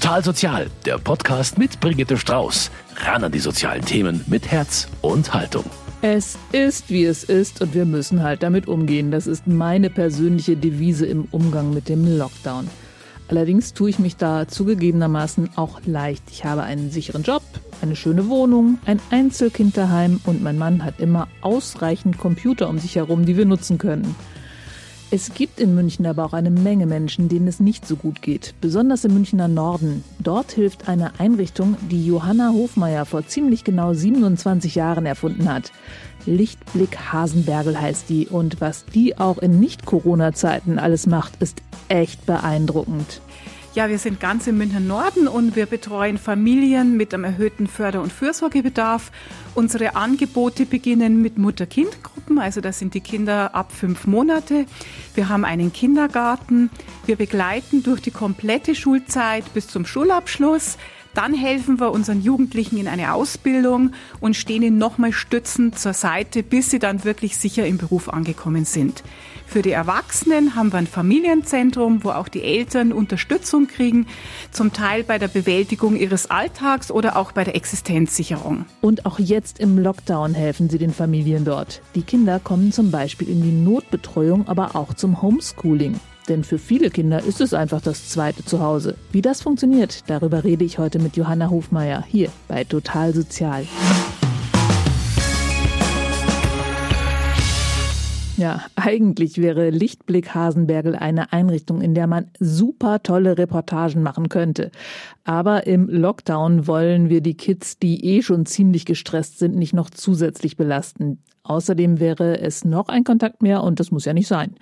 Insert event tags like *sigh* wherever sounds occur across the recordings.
Total Sozial, der Podcast mit Brigitte Strauß. Ran an die sozialen Themen mit Herz und Haltung. Es ist, wie es ist und wir müssen halt damit umgehen. Das ist meine persönliche Devise im Umgang mit dem Lockdown. Allerdings tue ich mich da zugegebenermaßen auch leicht. Ich habe einen sicheren Job, eine schöne Wohnung, ein Einzelkind daheim und mein Mann hat immer ausreichend Computer um sich herum, die wir nutzen können. Es gibt in München aber auch eine Menge Menschen, denen es nicht so gut geht, besonders im Münchner Norden. Dort hilft eine Einrichtung, die Johanna Hofmeier vor ziemlich genau 27 Jahren erfunden hat. Lichtblick Hasenbergel heißt die und was die auch in Nicht-Corona-Zeiten alles macht, ist echt beeindruckend. Ja, wir sind ganz im Münchner Norden und wir betreuen Familien mit einem erhöhten Förder- und Fürsorgebedarf. Unsere Angebote beginnen mit Mutter-Kind-Gruppen, also das sind die Kinder ab fünf Monate. Wir haben einen Kindergarten. Wir begleiten durch die komplette Schulzeit bis zum Schulabschluss. Dann helfen wir unseren Jugendlichen in eine Ausbildung und stehen ihnen nochmal stützend zur Seite, bis sie dann wirklich sicher im Beruf angekommen sind. Für die Erwachsenen haben wir ein Familienzentrum, wo auch die Eltern Unterstützung kriegen, zum Teil bei der Bewältigung ihres Alltags oder auch bei der Existenzsicherung. Und auch jetzt im Lockdown helfen sie den Familien dort. Die Kinder kommen zum Beispiel in die Notbetreuung, aber auch zum Homeschooling. Denn für viele Kinder ist es einfach das zweite Zuhause. Wie das funktioniert, darüber rede ich heute mit Johanna Hofmeier hier bei Total Sozial. Ja, eigentlich wäre Lichtblick Hasenbergel eine Einrichtung, in der man super tolle Reportagen machen könnte. Aber im Lockdown wollen wir die Kids, die eh schon ziemlich gestresst sind, nicht noch zusätzlich belasten. Außerdem wäre es noch ein Kontakt mehr und das muss ja nicht sein.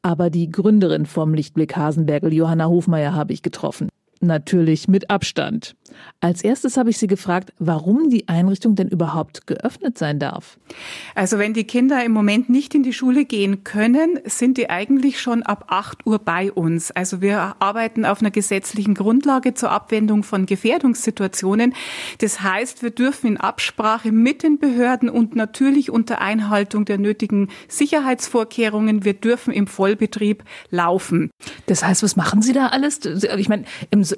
Aber die Gründerin vom Lichtblick Hasenbergel, Johanna Hofmeier, habe ich getroffen. Natürlich mit Abstand. Als erstes habe ich sie gefragt, warum die Einrichtung denn überhaupt geöffnet sein darf. Also wenn die Kinder im Moment nicht in die Schule gehen können, sind die eigentlich schon ab 8 Uhr bei uns. Also wir arbeiten auf einer gesetzlichen Grundlage zur Abwendung von Gefährdungssituationen. Das heißt, wir dürfen in Absprache mit den Behörden und natürlich unter Einhaltung der nötigen Sicherheitsvorkehrungen, wir dürfen im Vollbetrieb laufen. Das heißt, was machen Sie da alles? Ich meine,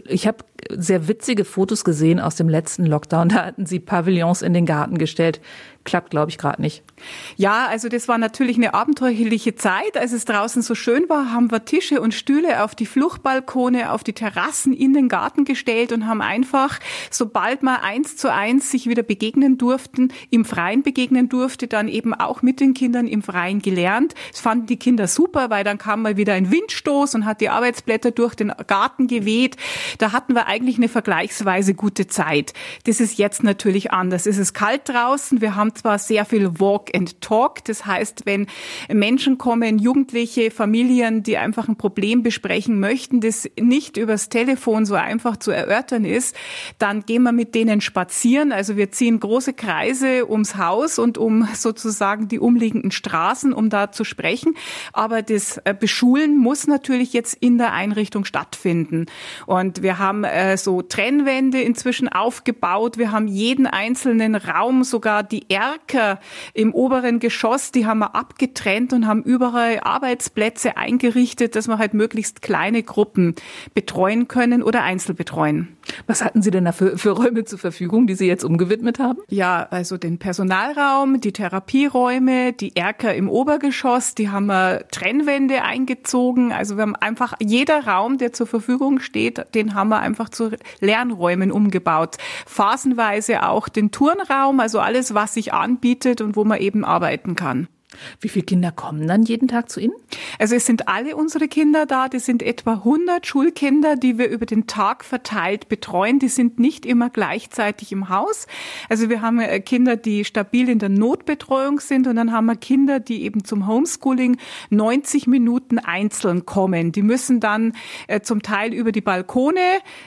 ich habe sehr witzige Fotos gesehen aus dem letzten Lockdown. Da hatten sie Pavillons in den Garten gestellt klappt, glaube ich, gerade nicht. Ja, also das war natürlich eine abenteuerliche Zeit. Als es draußen so schön war, haben wir Tische und Stühle auf die Fluchtbalkone, auf die Terrassen in den Garten gestellt und haben einfach, sobald man eins zu eins sich wieder begegnen durften, im Freien begegnen durfte, dann eben auch mit den Kindern im Freien gelernt. Das fanden die Kinder super, weil dann kam mal wieder ein Windstoß und hat die Arbeitsblätter durch den Garten geweht. Da hatten wir eigentlich eine vergleichsweise gute Zeit. Das ist jetzt natürlich anders. Es ist kalt draußen. Wir haben zwar sehr viel Walk and Talk. Das heißt, wenn Menschen kommen, Jugendliche, Familien, die einfach ein Problem besprechen möchten, das nicht übers Telefon so einfach zu erörtern ist, dann gehen wir mit denen spazieren. Also wir ziehen große Kreise ums Haus und um sozusagen die umliegenden Straßen, um da zu sprechen. Aber das äh, Beschulen muss natürlich jetzt in der Einrichtung stattfinden. Und wir haben äh, so Trennwände inzwischen aufgebaut. Wir haben jeden einzelnen Raum, sogar die Erker im oberen Geschoss, die haben wir abgetrennt und haben überall Arbeitsplätze eingerichtet, dass wir halt möglichst kleine Gruppen betreuen können oder einzeln betreuen. Was hatten Sie denn da für, für Räume zur Verfügung, die Sie jetzt umgewidmet haben? Ja, also den Personalraum, die Therapieräume, die Erker im Obergeschoss, die haben wir Trennwände eingezogen. Also wir haben einfach jeder Raum, der zur Verfügung steht, den haben wir einfach zu Lernräumen umgebaut. Phasenweise auch den Turnraum, also alles, was sich anbietet und wo man eben arbeiten kann. Wie viele Kinder kommen dann jeden Tag zu Ihnen? Also es sind alle unsere Kinder da. Das sind etwa 100 Schulkinder, die wir über den Tag verteilt betreuen. Die sind nicht immer gleichzeitig im Haus. Also wir haben äh, Kinder, die stabil in der Notbetreuung sind und dann haben wir Kinder, die eben zum Homeschooling 90 Minuten einzeln kommen. Die müssen dann äh, zum Teil über die Balkone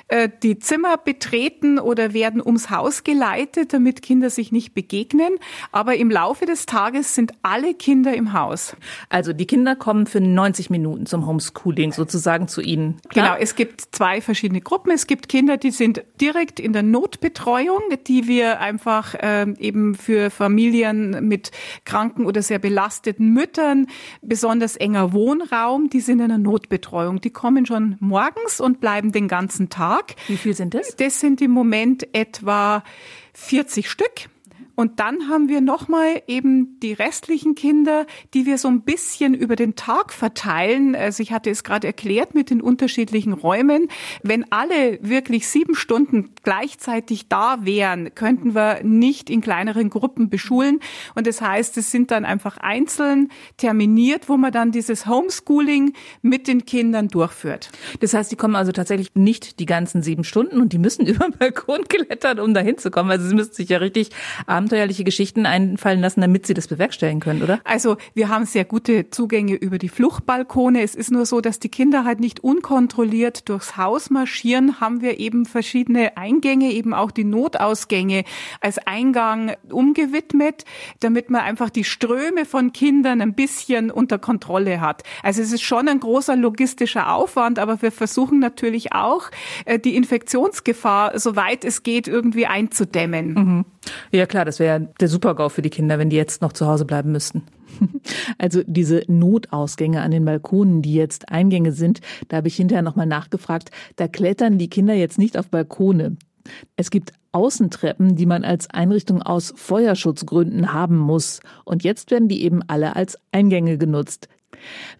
äh, die Zimmer betreten oder werden ums Haus geleitet, damit Kinder sich nicht begegnen. Aber im Laufe des Tages sind alle Kinder im Haus. Also die Kinder kommen für 90 Minuten zum Homeschooling sozusagen zu Ihnen. Klar? Genau, es gibt zwei verschiedene Gruppen. Es gibt Kinder, die sind direkt in der Notbetreuung, die wir einfach äh, eben für Familien mit kranken oder sehr belasteten Müttern, besonders enger Wohnraum, die sind in der Notbetreuung. Die kommen schon morgens und bleiben den ganzen Tag. Wie viel sind das? Das sind im Moment etwa 40 Stück. Und dann haben wir nochmal eben die restlichen Kinder, die wir so ein bisschen über den Tag verteilen. Also ich hatte es gerade erklärt mit den unterschiedlichen Räumen. Wenn alle wirklich sieben Stunden gleichzeitig da wären, könnten wir nicht in kleineren Gruppen beschulen. Und das heißt, es sind dann einfach einzeln terminiert, wo man dann dieses Homeschooling mit den Kindern durchführt. Das heißt, die kommen also tatsächlich nicht die ganzen sieben Stunden und die müssen *laughs* über den Balkon klettern, um da hinzukommen. Also sie müssen sich ja richtig abenteuerliche Geschichten einfallen lassen, damit Sie das bewerkstelligen können, oder? Also wir haben sehr gute Zugänge über die Fluchtbalkone. Es ist nur so, dass die Kinder halt nicht unkontrolliert durchs Haus marschieren, haben wir eben verschiedene Eingänge, eben auch die Notausgänge als Eingang umgewidmet, damit man einfach die Ströme von Kindern ein bisschen unter Kontrolle hat. Also es ist schon ein großer logistischer Aufwand, aber wir versuchen natürlich auch, äh, die Infektionsgefahr, soweit es geht, irgendwie einzudämmen. Mhm. Ja klar, das wäre der Supergau für die Kinder, wenn die jetzt noch zu Hause bleiben müssten. *laughs* Also diese Notausgänge an den Balkonen, die jetzt Eingänge sind, da habe ich hinterher nochmal nachgefragt, da klettern die Kinder jetzt nicht auf Balkone. Es gibt Außentreppen, die man als Einrichtung aus Feuerschutzgründen haben muss. Und jetzt werden die eben alle als Eingänge genutzt.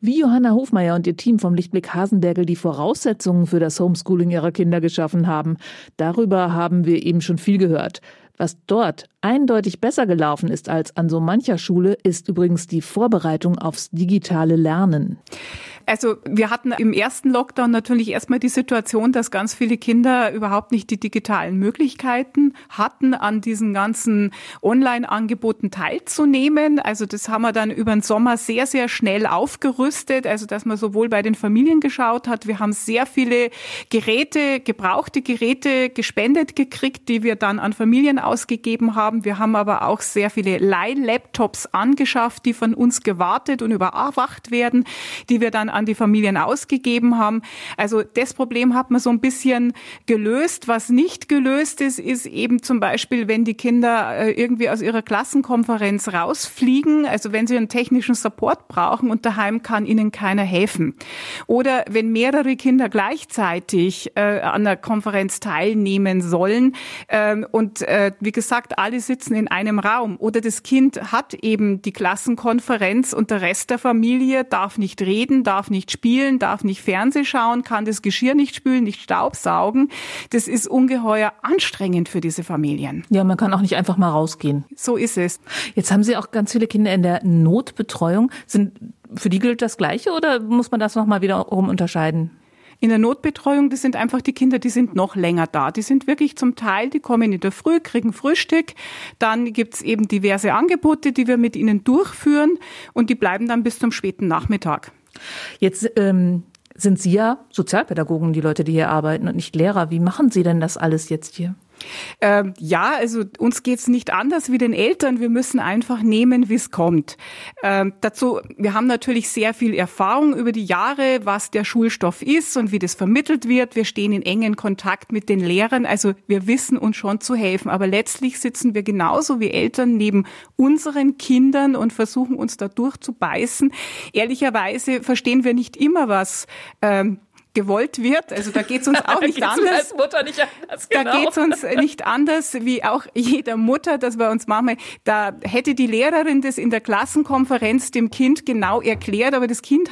Wie Johanna Hofmeier und ihr Team vom Lichtblick Hasenbergel die Voraussetzungen für das Homeschooling ihrer Kinder geschaffen haben, darüber haben wir eben schon viel gehört. Was dort eindeutig besser gelaufen ist als an so mancher Schule, ist übrigens die Vorbereitung aufs digitale Lernen. Also wir hatten im ersten Lockdown natürlich erstmal die Situation, dass ganz viele Kinder überhaupt nicht die digitalen Möglichkeiten hatten, an diesen ganzen Online-Angeboten teilzunehmen. Also das haben wir dann über den Sommer sehr, sehr schnell aufgerüstet. Also dass man sowohl bei den Familien geschaut hat, wir haben sehr viele Geräte, gebrauchte Geräte gespendet gekriegt, die wir dann an Familien ausgegeben haben. Wir haben aber auch sehr viele Leih-Laptops angeschafft, die von uns gewartet und überwacht werden, die wir dann an die Familien ausgegeben haben. Also das Problem hat man so ein bisschen gelöst. Was nicht gelöst ist, ist eben zum Beispiel, wenn die Kinder äh, irgendwie aus ihrer Klassenkonferenz rausfliegen, also wenn sie einen technischen Support brauchen und daheim kann ihnen keiner helfen. Oder wenn mehrere Kinder gleichzeitig äh, an der Konferenz teilnehmen sollen äh, und äh, wie gesagt, alle sitzen in einem Raum oder das Kind hat eben die Klassenkonferenz und der Rest der Familie darf nicht reden, darf darf nicht spielen, darf nicht Fernseh schauen, kann das Geschirr nicht spülen, nicht Staubsaugen. Das ist ungeheuer anstrengend für diese Familien. Ja, man kann auch nicht einfach mal rausgehen. So ist es. Jetzt haben Sie auch ganz viele Kinder in der Notbetreuung. Sind für die gilt das Gleiche oder muss man das nochmal wiederum unterscheiden? In der Notbetreuung, das sind einfach die Kinder, die sind noch länger da. Die sind wirklich zum Teil, die kommen in der Früh, kriegen Frühstück. Dann gibt's eben diverse Angebote, die wir mit ihnen durchführen und die bleiben dann bis zum späten Nachmittag. Jetzt ähm, sind Sie ja Sozialpädagogen, die Leute, die hier arbeiten und nicht Lehrer. Wie machen Sie denn das alles jetzt hier? Ähm, ja, also uns geht's nicht anders wie den Eltern. Wir müssen einfach nehmen, wie es kommt. Ähm, dazu, wir haben natürlich sehr viel Erfahrung über die Jahre, was der Schulstoff ist und wie das vermittelt wird. Wir stehen in engen Kontakt mit den Lehrern. Also wir wissen uns schon zu helfen. Aber letztlich sitzen wir genauso wie Eltern neben unseren Kindern und versuchen uns da durchzubeißen. Ehrlicherweise verstehen wir nicht immer, was ähm, gewollt wird. Also da geht es uns *laughs* auch nicht anders. Nicht anders genau. Da geht es uns *laughs* nicht anders wie auch jeder Mutter, dass wir uns manchmal, da hätte die Lehrerin das in der Klassenkonferenz dem Kind genau erklärt, aber das Kind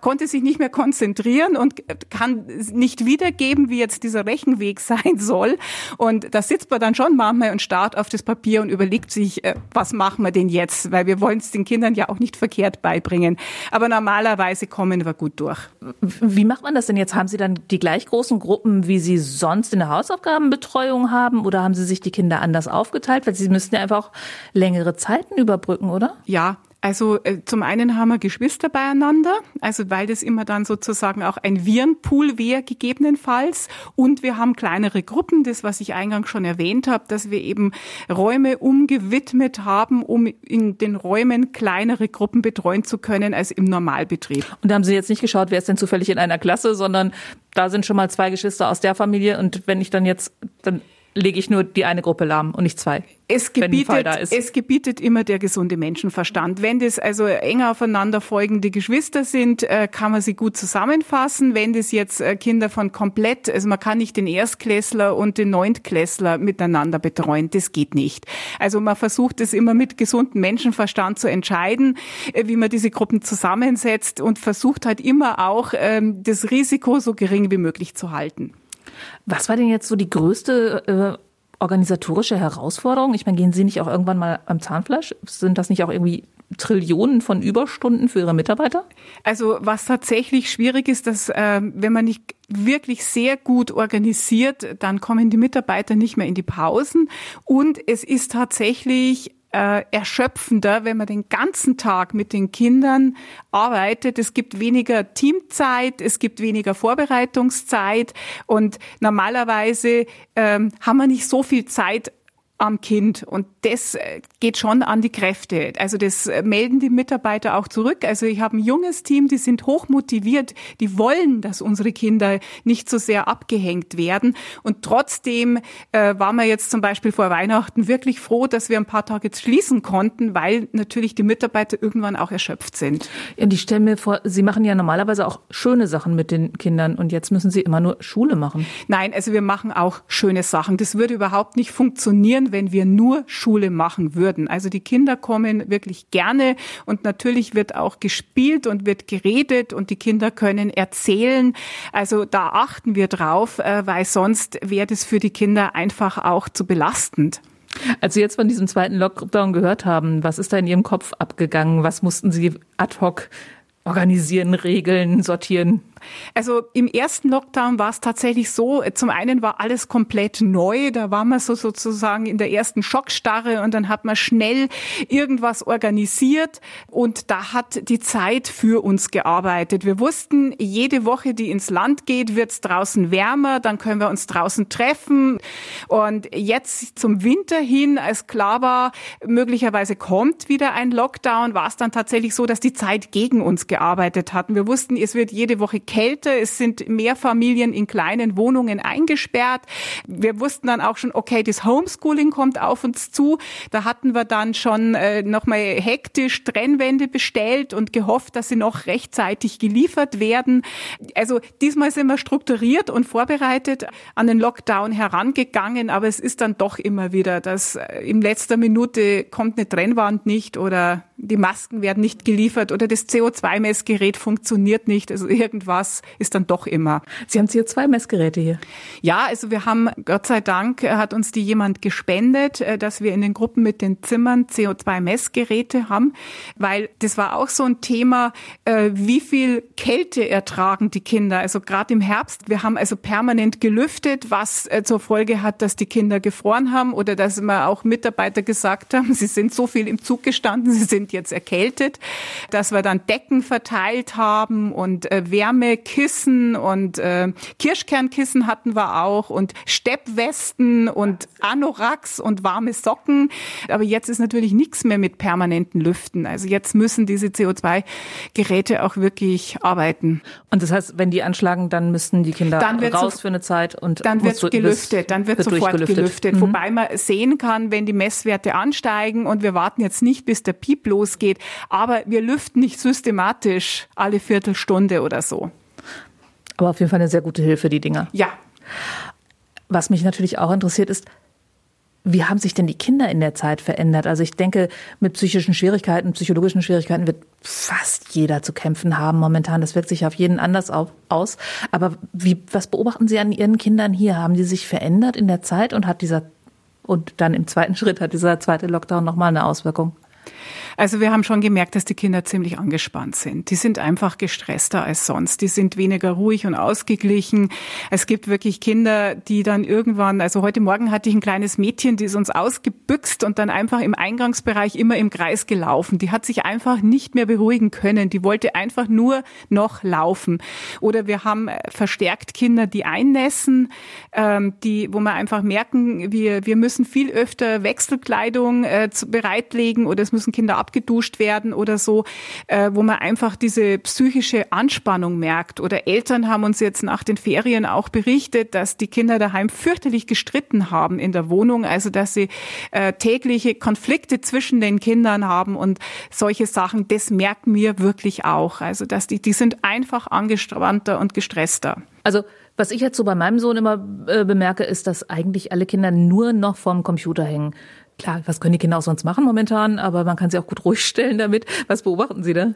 konnte sich nicht mehr konzentrieren und kann nicht wiedergeben, wie jetzt dieser Rechenweg *laughs* sein soll. Und da sitzt man dann schon manchmal und starrt auf das Papier und überlegt sich, äh, was machen wir denn jetzt? Weil wir wollen es den Kindern ja auch nicht verkehrt beibringen. Aber normalerweise kommen wir gut durch. Wie macht man das denn jetzt? Haben Sie dann die gleich großen Gruppen, wie Sie sonst in der Hausaufgabenbetreuung haben? Oder haben Sie sich die Kinder anders aufgeteilt? Weil Sie müssten ja einfach auch längere Zeiten überbrücken, oder? Ja, Also äh, zum einen haben wir Geschwister beieinander, also weil das immer dann sozusagen auch ein Virenpool wäre gegebenenfalls. Und wir haben kleinere Gruppen, das was ich eingangs schon erwähnt habe, dass wir eben Räume umgewidmet haben, um in den Räumen kleinere Gruppen betreuen zu können als im Normalbetrieb. Und da haben Sie jetzt nicht geschaut, wer ist denn zufällig in einer Klasse, sondern da sind schon mal zwei Geschwister aus der Familie und wenn ich dann jetzt, dann lege ich nur die eine Gruppe lahm und nicht zwei. Es gebietet, es gebietet immer der gesunde Menschenverstand. Wenn das also enger aufeinander folgende Geschwister sind, äh, kann man sie gut zusammenfassen. Wenn das jetzt äh, Kinder von komplett, also man kann nicht den Erstklässler und den Neuntklässler miteinander betreuen, das geht nicht. Also man versucht es immer mit gesundem Menschenverstand zu entscheiden, äh, wie man diese Gruppen zusammensetzt und versucht halt immer auch ähm, das Risiko so gering wie möglich zu halten. Was war denn jetzt so die größte äh, organisatorische Herausforderung? Ich meine, gehen Sie nicht auch irgendwann mal am Zahnfleisch? Sind das nicht auch irgendwie Trillionen von Überstunden für Ihre Mitarbeiter? Also was tatsächlich schwierig ist, dass äh, wenn man nicht wirklich sehr gut organisiert, dann kommen die Mitarbeiter nicht mehr in die Pausen. Und es ist tatsächlich äh, erschöpfender, wenn man den ganzen Tag mit den Kindern arbeitet. Es gibt weniger Teamzeit, es gibt weniger Vorbereitungszeit und normalerweise ähm, haben wir nicht so viel Zeit am Kind. Und das äh, geht schon an die Kräfte. Also das äh, melden die Mitarbeiter auch zurück. Also ich habe ein junges Team, die sind hoch motiviert, die wollen, dass unsere Kinder nicht so sehr abgehängt werden. Und trotzdem äh, waren wir jetzt zum Beispiel vor Weihnachten wirklich froh, dass wir ein paar Tage jetzt schließen konnten, weil natürlich die Mitarbeiter irgendwann auch erschöpft sind. Ja, die stellen mir vor, Sie machen ja normalerweise auch schöne Sachen mit den Kindern und jetzt müssen Sie immer nur Schule machen. Nein, also wir machen auch schöne Sachen. Das würde überhaupt nicht funktionieren, wenn wir nur Schule machen würden. Also die Kinder kommen wirklich gerne und natürlich wird auch gespielt und wird geredet und die Kinder können erzählen. Also da achten wir drauf, äh, weil sonst wäre das für die Kinder einfach auch zu belastend. Als Sie jetzt von diesem zweiten Lockdown gehört haben, was ist da in Ihrem Kopf abgegangen? Was mussten Sie ad hoc organisieren, regeln, sortieren? Also im ersten Lockdown war es tatsächlich so, zum einen war alles komplett neu, da war man so sozusagen in der ersten Schockstarre und dann hat man schnell irgendwas organisiert und da hat die Zeit für uns gearbeitet. Wir wussten, jede Woche, die ins Land geht, wird es draußen wärmer, dann können wir uns draußen treffen und jetzt zum Winter hin, als klar war, möglicherweise kommt wieder ein Lockdown, war es dann tatsächlich so, dass die Zeit gegen uns gearbeitet hat. Wir wussten, es wird jede Woche kälter, es sind mehr Familien in kleinen Wohnungen eingesperrt. Wir wussten dann auch schon, okay, das Homeschooling kommt auf uns zu. Da hatten wir dann schon äh, nochmal hektisch Trennwände bestellt und gehofft, dass sie noch rechtzeitig geliefert werden. Also diesmal sind wir strukturiert und vorbereitet an den Lockdown herangegangen, aber es ist dann doch immer wieder, dass äh, in letzter Minute kommt eine Trennwand nicht oder die Masken werden nicht geliefert oder das CO2-Messgerät funktioniert nicht. Also irgendwas ist dann doch immer. Sie haben CO2-Messgeräte hier? Ja, also wir haben, Gott sei Dank, hat uns die jemand gespendet, äh, dass wir in den Gruppen mit den Zimmern CO2-Messgeräte haben, weil das war auch so ein Thema, äh, wie viel Kälte ertragen die Kinder. Also gerade im Herbst, wir haben also permanent gelüftet, was äh, zur Folge hat, dass die Kinder gefroren haben oder dass wir auch Mitarbeiter gesagt haben, sie sind so viel im Zug gestanden, sie sind jetzt erkältet, dass wir dann Decken verteilt haben und äh, Wärmekissen und äh, Kirschkernkissen hatten wir auch und Steppwesten und Anoraks und warme Socken. Aber jetzt ist natürlich nichts mehr mit permanenten Lüften. Also jetzt müssen diese CO2-Geräte auch wirklich arbeiten. Und das heißt, wenn die anschlagen, dann müssten die Kinder raus so, für eine Zeit und dann wird gelüftet, dann wird, wird sofort gelüftet. Mhm. Wobei man sehen kann, wenn die Messwerte ansteigen und wir warten jetzt nicht, bis der Piep losgeht. Aber wir lüften nicht systematisch alle Viertelstunde oder so. Aber auf jeden Fall eine sehr gute Hilfe, die Dinger. Ja. Was mich natürlich auch interessiert ist, wie haben sich denn die Kinder in der Zeit verändert? Also ich denke, mit psychischen Schwierigkeiten, psychologischen Schwierigkeiten wird fast jeder zu kämpfen haben momentan. Das wirkt sich auf jeden anders auf, aus. Aber wie, was beobachten Sie an Ihren Kindern hier? Haben die sich verändert in der Zeit und hat dieser, und dann im zweiten *laughs* Schritt hat dieser zweite Lockdown nochmal eine Auswirkung? Also wir haben schon gemerkt, dass die Kinder ziemlich angespannt sind. Die sind einfach gestresster als sonst. Die sind weniger ruhig und ausgeglichen. Es gibt wirklich Kinder, die dann irgendwann, also heute Morgen hatte ich ein kleines Mädchen, die ist uns ausgebüxt und dann einfach im Eingangsbereich immer im Kreis gelaufen. Die hat sich einfach nicht mehr beruhigen können. Die wollte einfach nur noch laufen. Oder wir haben äh, verstärkt Kinder, die einnässen, ähm, die, wo wir einfach merken, wir, wir müssen viel öfter Wechselkleidung äh, bereitlegen oder es müssen Kinder abgeduscht werden oder so, äh, wo man einfach diese psychische Anspannung merkt. Oder Eltern haben uns jetzt nach den Ferien auch berichtet, dass die Kinder daheim fürchterlich gestritten haben in der Wohnung, also dass sie äh, tägliche Konflikte zwischen den Kindern haben und solche Sachen, das merken wir wirklich auch. Also dass die, die sind einfach angespannter und gestresster. Also was ich jetzt so bei meinem Sohn immer äh, bemerke, ist, dass eigentlich alle Kinder nur noch vorm Computer hängen. Klar, was können die Kinder auch sonst machen momentan, aber man kann sie auch gut ruhig stellen damit. Was beobachten Sie da?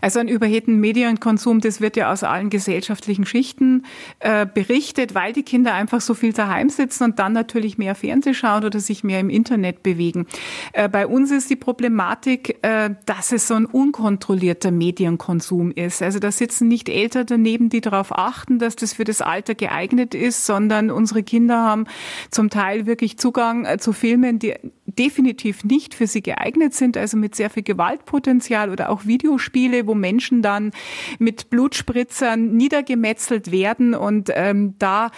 Also ein überhebten Medienkonsum, das wird ja aus allen gesellschaftlichen Schichten äh, berichtet, weil die Kinder einfach so viel daheim sitzen und dann natürlich mehr Fernseh schauen oder sich mehr im Internet bewegen. Äh, bei uns ist die Problematik, äh, dass es so ein unkontrollierter Medienkonsum ist. Also da sitzen nicht Eltern daneben, die darauf achten, dass das für das Alter geeignet ist, sondern unsere Kinder haben zum Teil wirklich Zugang äh, zu Filmen, die definitiv nicht für sie geeignet sind, also mit sehr viel Gewaltpotenzial oder auch Videospiele, wo Menschen dann mit Blutspritzern niedergemetzelt werden. Und ähm, da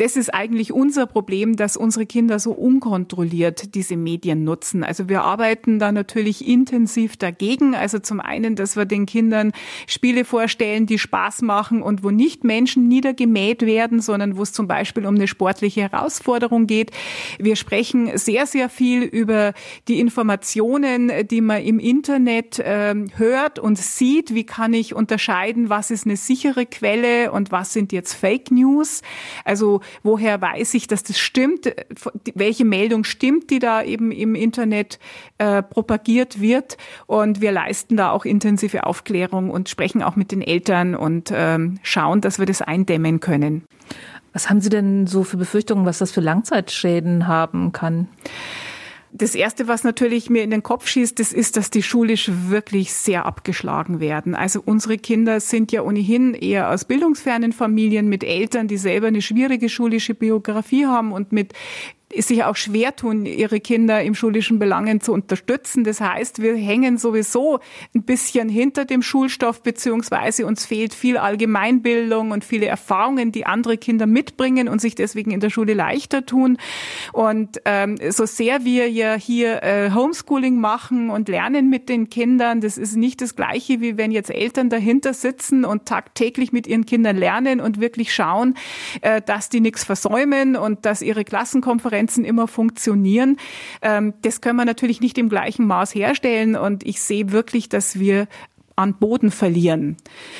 das ist eigentlich unser Problem, dass unsere Kinder so unkontrolliert diese Medien nutzen. Also wir arbeiten da natürlich intensiv dagegen. Also zum einen, dass wir den Kindern Spiele vorstellen, die Spaß machen und wo nicht Menschen niedergemäht werden, sondern wo es zum Beispiel um eine sportliche Herausforderung geht. Wir sprechen sehr, sehr viel über die Informationen, die man im Internet äh, hört und sieht. Wie kann ich unterscheiden, was ist eine sichere Quelle und was sind jetzt Fake News? Also woher weiß ich, dass das stimmt, welche Meldung stimmt, die da eben im Internet äh, propagiert wird. Und wir leisten da auch intensive Aufklärung und sprechen auch mit den Eltern und ähm, schauen, dass wir das eindämmen können. Was haben Sie denn so für Befürchtungen, was das für Langzeitschäden haben kann? Das Erste, was natürlich mir in den Kopf schießt, das ist, dass die schulisch wirklich sehr abgeschlagen werden. Also unsere Kinder sind ja ohnehin eher aus bildungsfernen Familien mit Eltern, die selber eine schwierige schulische Biografie haben und mit sich auch schwer tun, ihre Kinder im schulischen Belangen zu unterstützen. Das heißt, wir hängen sowieso ein bisschen hinter dem Schulstoff, beziehungsweise uns fehlt viel Allgemeinbildung und viele Erfahrungen, die andere Kinder mitbringen und sich deswegen in der Schule leichter tun. Und ähm, so sehr wir ja hier äh, Homeschooling machen und lernen mit den Kindern, das ist nicht das Gleiche, wie wenn jetzt Eltern dahinter sitzen und tagtäglich mit ihren Kindern lernen und wirklich schauen, äh, dass die nichts versäumen und dass ihre Klassenkonferenzen Konferenzen immer funktionieren. Ähm, das können wir natürlich nicht im gleichen Maß herstellen und ich sehe wirklich, dass wir an Boden verlieren.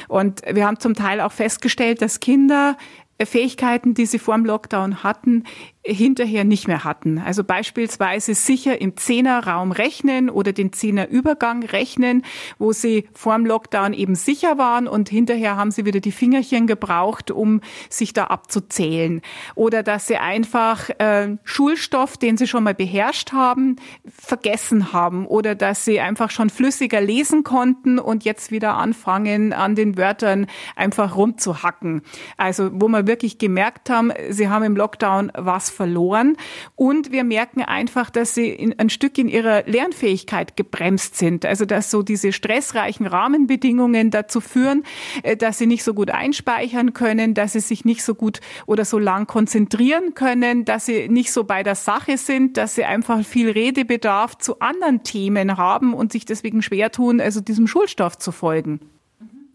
Und wir haben zum Teil auch festgestellt, dass Kinder Fähigkeiten, die sie vor dem Lockdown hatten, hinterher nicht mehr hatten. Also beispielsweise sicher im Zehnerraum rechnen oder den Zehnerübergang rechnen, wo sie vor dem Lockdown eben sicher waren und hinterher haben sie wieder die Fingerchen gebraucht, um sich da abzuzählen. Oder dass sie einfach äh, Schulstoff, den sie schon mal beherrscht haben, vergessen haben. Oder dass sie einfach schon flüssiger lesen konnten und jetzt wieder anfangen, an den Wörtern einfach rumzuhacken. Also wo wir wirklich gemerkt haben, sie haben im Lockdown was verloren. Und wir merken einfach, dass sie in, ein Stück in ihrer Lernfähigkeit gebremst sind. Also dass so diese stressreichen Rahmenbedingungen dazu führen, äh, dass sie nicht so gut einspeichern können, dass sie sich nicht so gut oder so lang konzentrieren können, dass sie nicht so bei der Sache sind, dass sie einfach viel Redebedarf zu anderen Themen haben und sich deswegen schwer tun, also diesem Schulstoff zu folgen.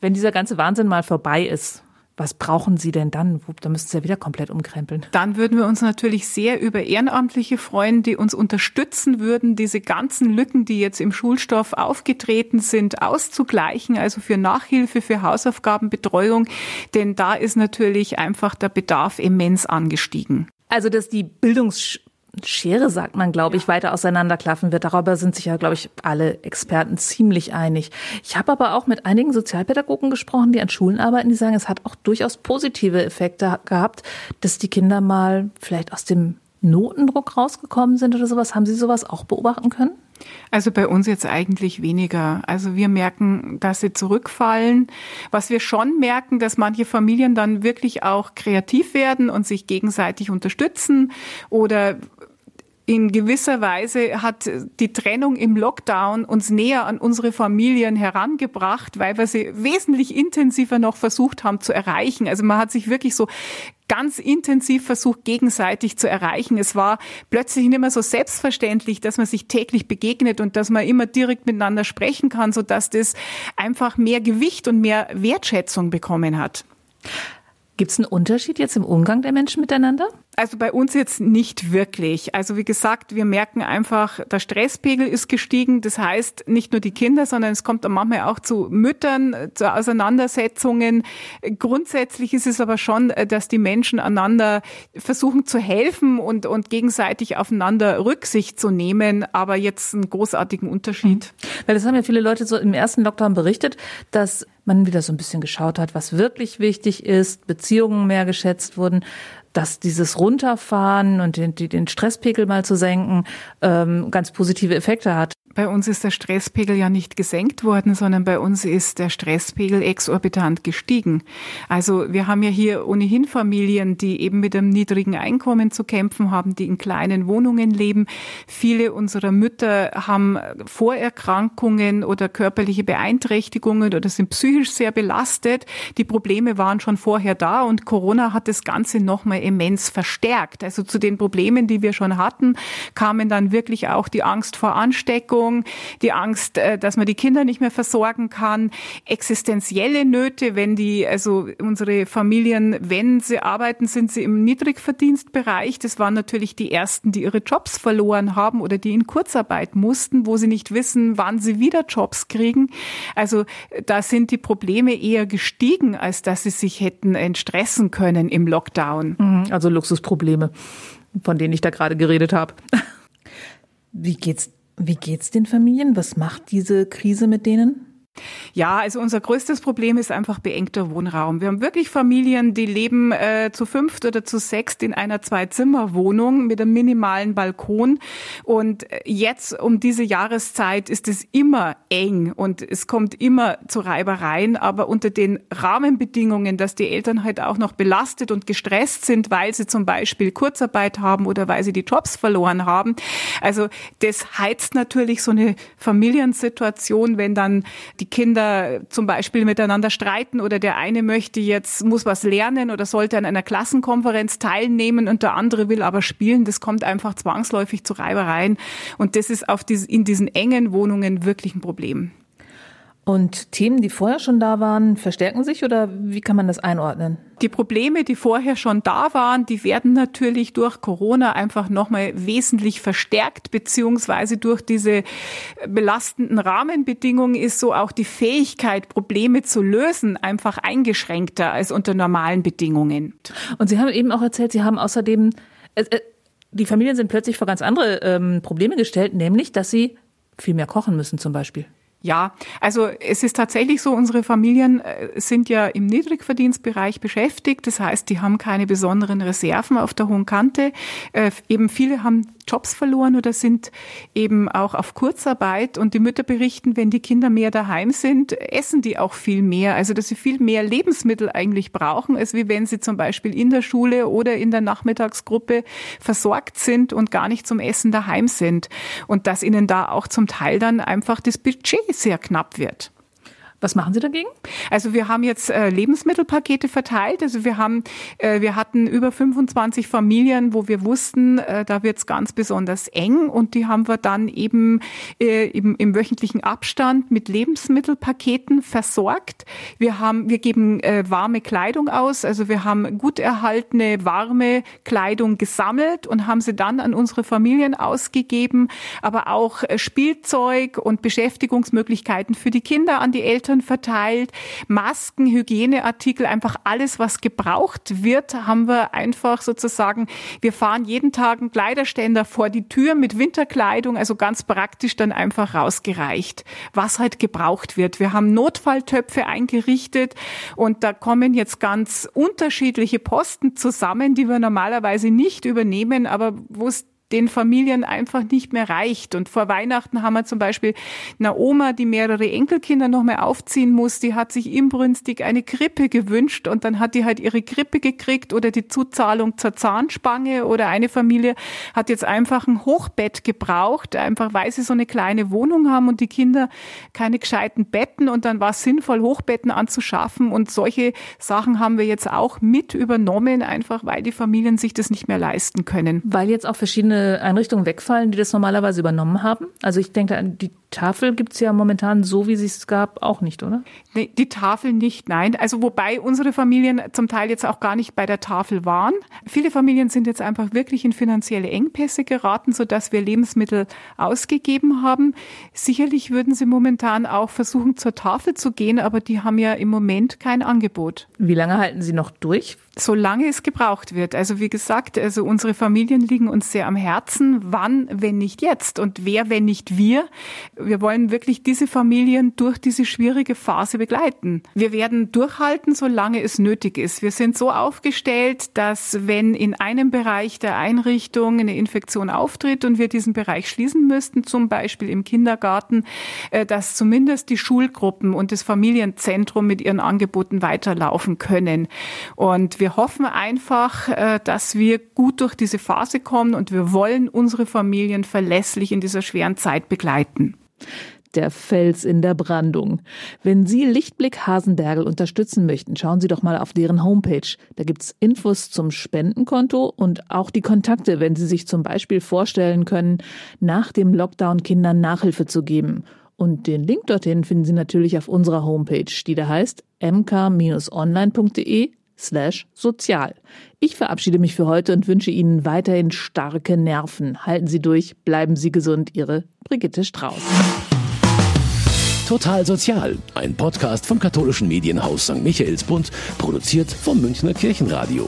Wenn dieser ganze Wahnsinn mal vorbei ist, was brauchen Sie denn dann? Da müssen Sie ja wieder komplett umkrempeln. Dann würden wir uns natürlich sehr über Ehrenamtliche freuen, die uns unterstützen würden, diese ganzen Lücken, die jetzt im Schulstoff aufgetreten sind, auszugleichen, also für Nachhilfe, für Hausaufgabenbetreuung. Denn da ist natürlich einfach der Bedarf immens angestiegen. Also, dass die Bildungs Schere, sagt man, glaube ich, weiter auseinanderklaffen wird. Darüber sind sich ja, glaube ich, alle Experten ziemlich einig. Ich habe aber auch mit einigen Sozialpädagogen gesprochen, die an Schulen arbeiten, die sagen, es hat auch durchaus positive Effekte gehabt, dass die Kinder mal vielleicht aus dem Notendruck rausgekommen sind oder sowas? Haben Sie sowas auch beobachten können? Also bei uns jetzt eigentlich weniger. Also wir merken, dass sie zurückfallen. Was wir schon merken, dass manche Familien dann wirklich auch kreativ werden und sich gegenseitig unterstützen oder in gewisser Weise hat die Trennung im Lockdown uns näher an unsere Familien herangebracht, weil wir sie wesentlich intensiver noch versucht haben zu erreichen. Also man hat sich wirklich so ganz intensiv versucht, gegenseitig zu erreichen. Es war plötzlich nicht mehr so selbstverständlich, dass man sich täglich begegnet und dass man immer direkt miteinander sprechen kann, so dass das einfach mehr Gewicht und mehr Wertschätzung bekommen hat. Gibt es einen Unterschied jetzt im Umgang der Menschen miteinander? Also bei uns jetzt nicht wirklich. Also wie gesagt, wir merken einfach, der Stresspegel ist gestiegen. Das heißt, nicht nur die Kinder, sondern es kommt dann manchmal auch zu Müttern, zu Auseinandersetzungen. Grundsätzlich ist es aber schon, dass die Menschen einander versuchen zu helfen und, und gegenseitig aufeinander Rücksicht zu nehmen. Aber jetzt einen großartigen Unterschied. Weil das haben ja viele Leute so im ersten Lockdown berichtet, dass man wieder so ein bisschen geschaut hat, was wirklich wichtig ist, Beziehungen mehr geschätzt wurden dass dieses Runterfahren und den, den Stresspegel mal zu senken ähm, ganz positive Effekte hat. Bei uns ist der Stresspegel ja nicht gesenkt worden, sondern bei uns ist der Stresspegel exorbitant gestiegen. Also wir haben ja hier ohnehin Familien, die eben mit einem niedrigen Einkommen zu kämpfen haben, die in kleinen Wohnungen leben. Viele unserer Mütter haben Vorerkrankungen oder körperliche Beeinträchtigungen oder sind psychisch sehr belastet. Die Probleme waren schon vorher da und Corona hat das Ganze nochmal immens verstärkt. Also zu den Problemen, die wir schon hatten, kamen dann wirklich auch die Angst vor Ansteckung, Erkrankung, die Angst, äh, dass man die Kinder nicht mehr versorgen kann, existenzielle Nöte, wenn die, also unsere Familien, wenn sie arbeiten, sind sie im Niedrigverdienstbereich. Das waren natürlich die ersten, die ihre Jobs verloren haben oder die in Kurzarbeit mussten, wo sie nicht wissen, wann sie wieder Jobs kriegen. Also da sind die Probleme eher gestiegen, als dass sie sich hätten entstressen können im Lockdown. Mhm, also Luxusprobleme, von denen ich da gerade geredet habe. *laughs* Wie geht's wie geht's den Familien? Was macht diese Krise mit denen? Ja, also unser größtes Problem ist einfach beengter Wohnraum. Wir haben wirklich Familien, die leben äh, zu fünft oder zu sechst in einer Zwei-Zimmer-Wohnung mit einem minimalen Balkon. Und äh, jetzt um diese Jahreszeit ist es immer eng und es kommt immer zu Reibereien. Aber unter den Rahmenbedingungen, dass die Eltern halt auch noch belastet und gestresst sind, weil sie zum Beispiel Kurzarbeit haben oder weil sie die Jobs verloren haben. Also das heizt natürlich so eine Familiensituation, wenn dann die die Kinder zum Beispiel miteinander streiten oder der eine möchte jetzt, muss was lernen oder sollte an einer Klassenkonferenz teilnehmen und der andere will aber spielen, das kommt einfach zwangsläufig zu Reibereien. Und das ist auf diese, in diesen engen Wohnungen wirklich ein Problem. Und Themen, die vorher schon da waren, verstärken sich oder wie kann man das einordnen? Die Probleme, die vorher schon da waren, die werden natürlich durch Corona einfach nochmal wesentlich verstärkt, beziehungsweise durch diese belastenden Rahmenbedingungen ist so auch die Fähigkeit, Probleme zu lösen, einfach eingeschränkter als unter normalen Bedingungen. Und Sie haben eben auch erzählt, Sie haben außerdem, äh, äh, die Familien sind plötzlich vor ganz andere ähm, Probleme gestellt, nämlich, dass sie viel mehr kochen müssen zum Beispiel. Ja, also es ist tatsächlich so, unsere Familien äh, sind ja im Niedrigverdienstbereich beschäftigt. Das heißt, die haben keine besonderen Reserven auf der hohen Kante. Äh, eben viele haben Jobs verloren oder sind eben auch auf Kurzarbeit. Und die Mütter berichten, wenn die Kinder mehr daheim sind, essen die auch viel mehr. Also dass sie viel mehr Lebensmittel eigentlich brauchen, als wie wenn sie zum Beispiel in der Schule oder in der Nachmittagsgruppe versorgt sind und gar nicht zum Essen daheim sind. Und dass ihnen da auch zum Teil dann einfach das Budget sehr knapp wird. Was machen Sie dagegen? Also wir haben jetzt äh, Lebensmittelpakete verteilt. Also wir haben, äh, wir hatten über 25 Familien, wo wir wussten, äh, da wird es ganz besonders eng und die haben wir dann eben äh, im, im wöchentlichen Abstand mit Lebensmittelpaketen versorgt. Wir haben, wir geben äh, warme Kleidung aus. Also wir haben gut erhaltene warme Kleidung gesammelt und haben sie dann an unsere Familien ausgegeben, aber auch äh, Spielzeug und Beschäftigungsmöglichkeiten für die Kinder an die Eltern Kindern verteilt. Masken, Hygieneartikel, einfach alles, was gebraucht wird, haben wir einfach sozusagen, wir fahren jeden Tag einen Kleiderständer vor die Tür mit Winterkleidung, also ganz praktisch dann einfach rausgereicht, was halt gebraucht wird. Wir haben Notfalltöpfe eingerichtet und da kommen jetzt ganz unterschiedliche Posten zusammen, die wir normalerweise nicht übernehmen, aber wo es den Familien einfach nicht mehr reicht. Und vor Weihnachten haben wir zum Beispiel eine Oma, die mehrere Enkelkinder noch mehr aufziehen muss, die hat sich inbrünstig eine Krippe gewünscht und dann hat die halt ihre Krippe gekriegt oder die Zuzahlung zur Zahnspange oder eine Familie hat jetzt einfach ein Hochbett gebraucht, einfach weil sie so eine kleine Wohnung haben und die Kinder keine gescheiten Betten und dann war es sinnvoll, Hochbetten anzuschaffen und solche Sachen haben wir jetzt auch mit übernommen, einfach weil die Familien sich das nicht mehr leisten können. Weil jetzt auch verschiedene Einrichtungen wegfallen, die das normalerweise übernommen haben? Also ich denke, die Tafel gibt es ja momentan so, wie sie es gab, auch nicht, oder? Nee, die Tafel nicht, nein. Also wobei unsere Familien zum Teil jetzt auch gar nicht bei der Tafel waren. Viele Familien sind jetzt einfach wirklich in finanzielle Engpässe geraten, sodass wir Lebensmittel ausgegeben haben. Sicherlich würden sie momentan auch versuchen, zur Tafel zu gehen, aber die haben ja im Moment kein Angebot. Wie lange halten Sie noch durch? Solange es gebraucht wird. Also wie gesagt, also unsere Familien liegen uns sehr am Herzen. Wann, wenn nicht jetzt? Und wer, wenn nicht wir? Wir wollen wirklich diese Familien durch diese schwierige Phase begleiten. Wir werden durchhalten, solange es nötig ist. Wir sind so aufgestellt, dass wenn in einem Bereich der Einrichtung eine Infektion auftritt und wir diesen Bereich schließen müssten, zum Beispiel im Kindergarten, äh, dass zumindest die Schulgruppen und das Familienzentrum mit ihren Angeboten weiterlaufen können. Und wir hoffen einfach, äh, dass wir gut durch diese Phase kommen und wir wollen unsere Familien verlässlich in dieser schweren Zeit begleiten der Fels in der Brandung. Wenn Sie Lichtblick Hasenbergel unterstützen möchten, schauen Sie doch mal auf deren Homepage. Da gibt's Infos zum Spendenkonto und auch die Kontakte, wenn Sie sich zum Beispiel vorstellen können, nach dem Lockdown Kindern Nachhilfe zu geben. Und den Link dorthin finden Sie natürlich auf unserer Homepage, die da heißt mk-online.de slash sozial. Ich verabschiede mich für heute und wünsche Ihnen weiterhin starke Nerven. Halten Sie durch, bleiben Sie gesund. Ihre Brigitte Strauß. Total Sozial, ein Podcast vom katholischen Medienhaus St. Michaelsbund, produziert vom Münchner Kirchenradio.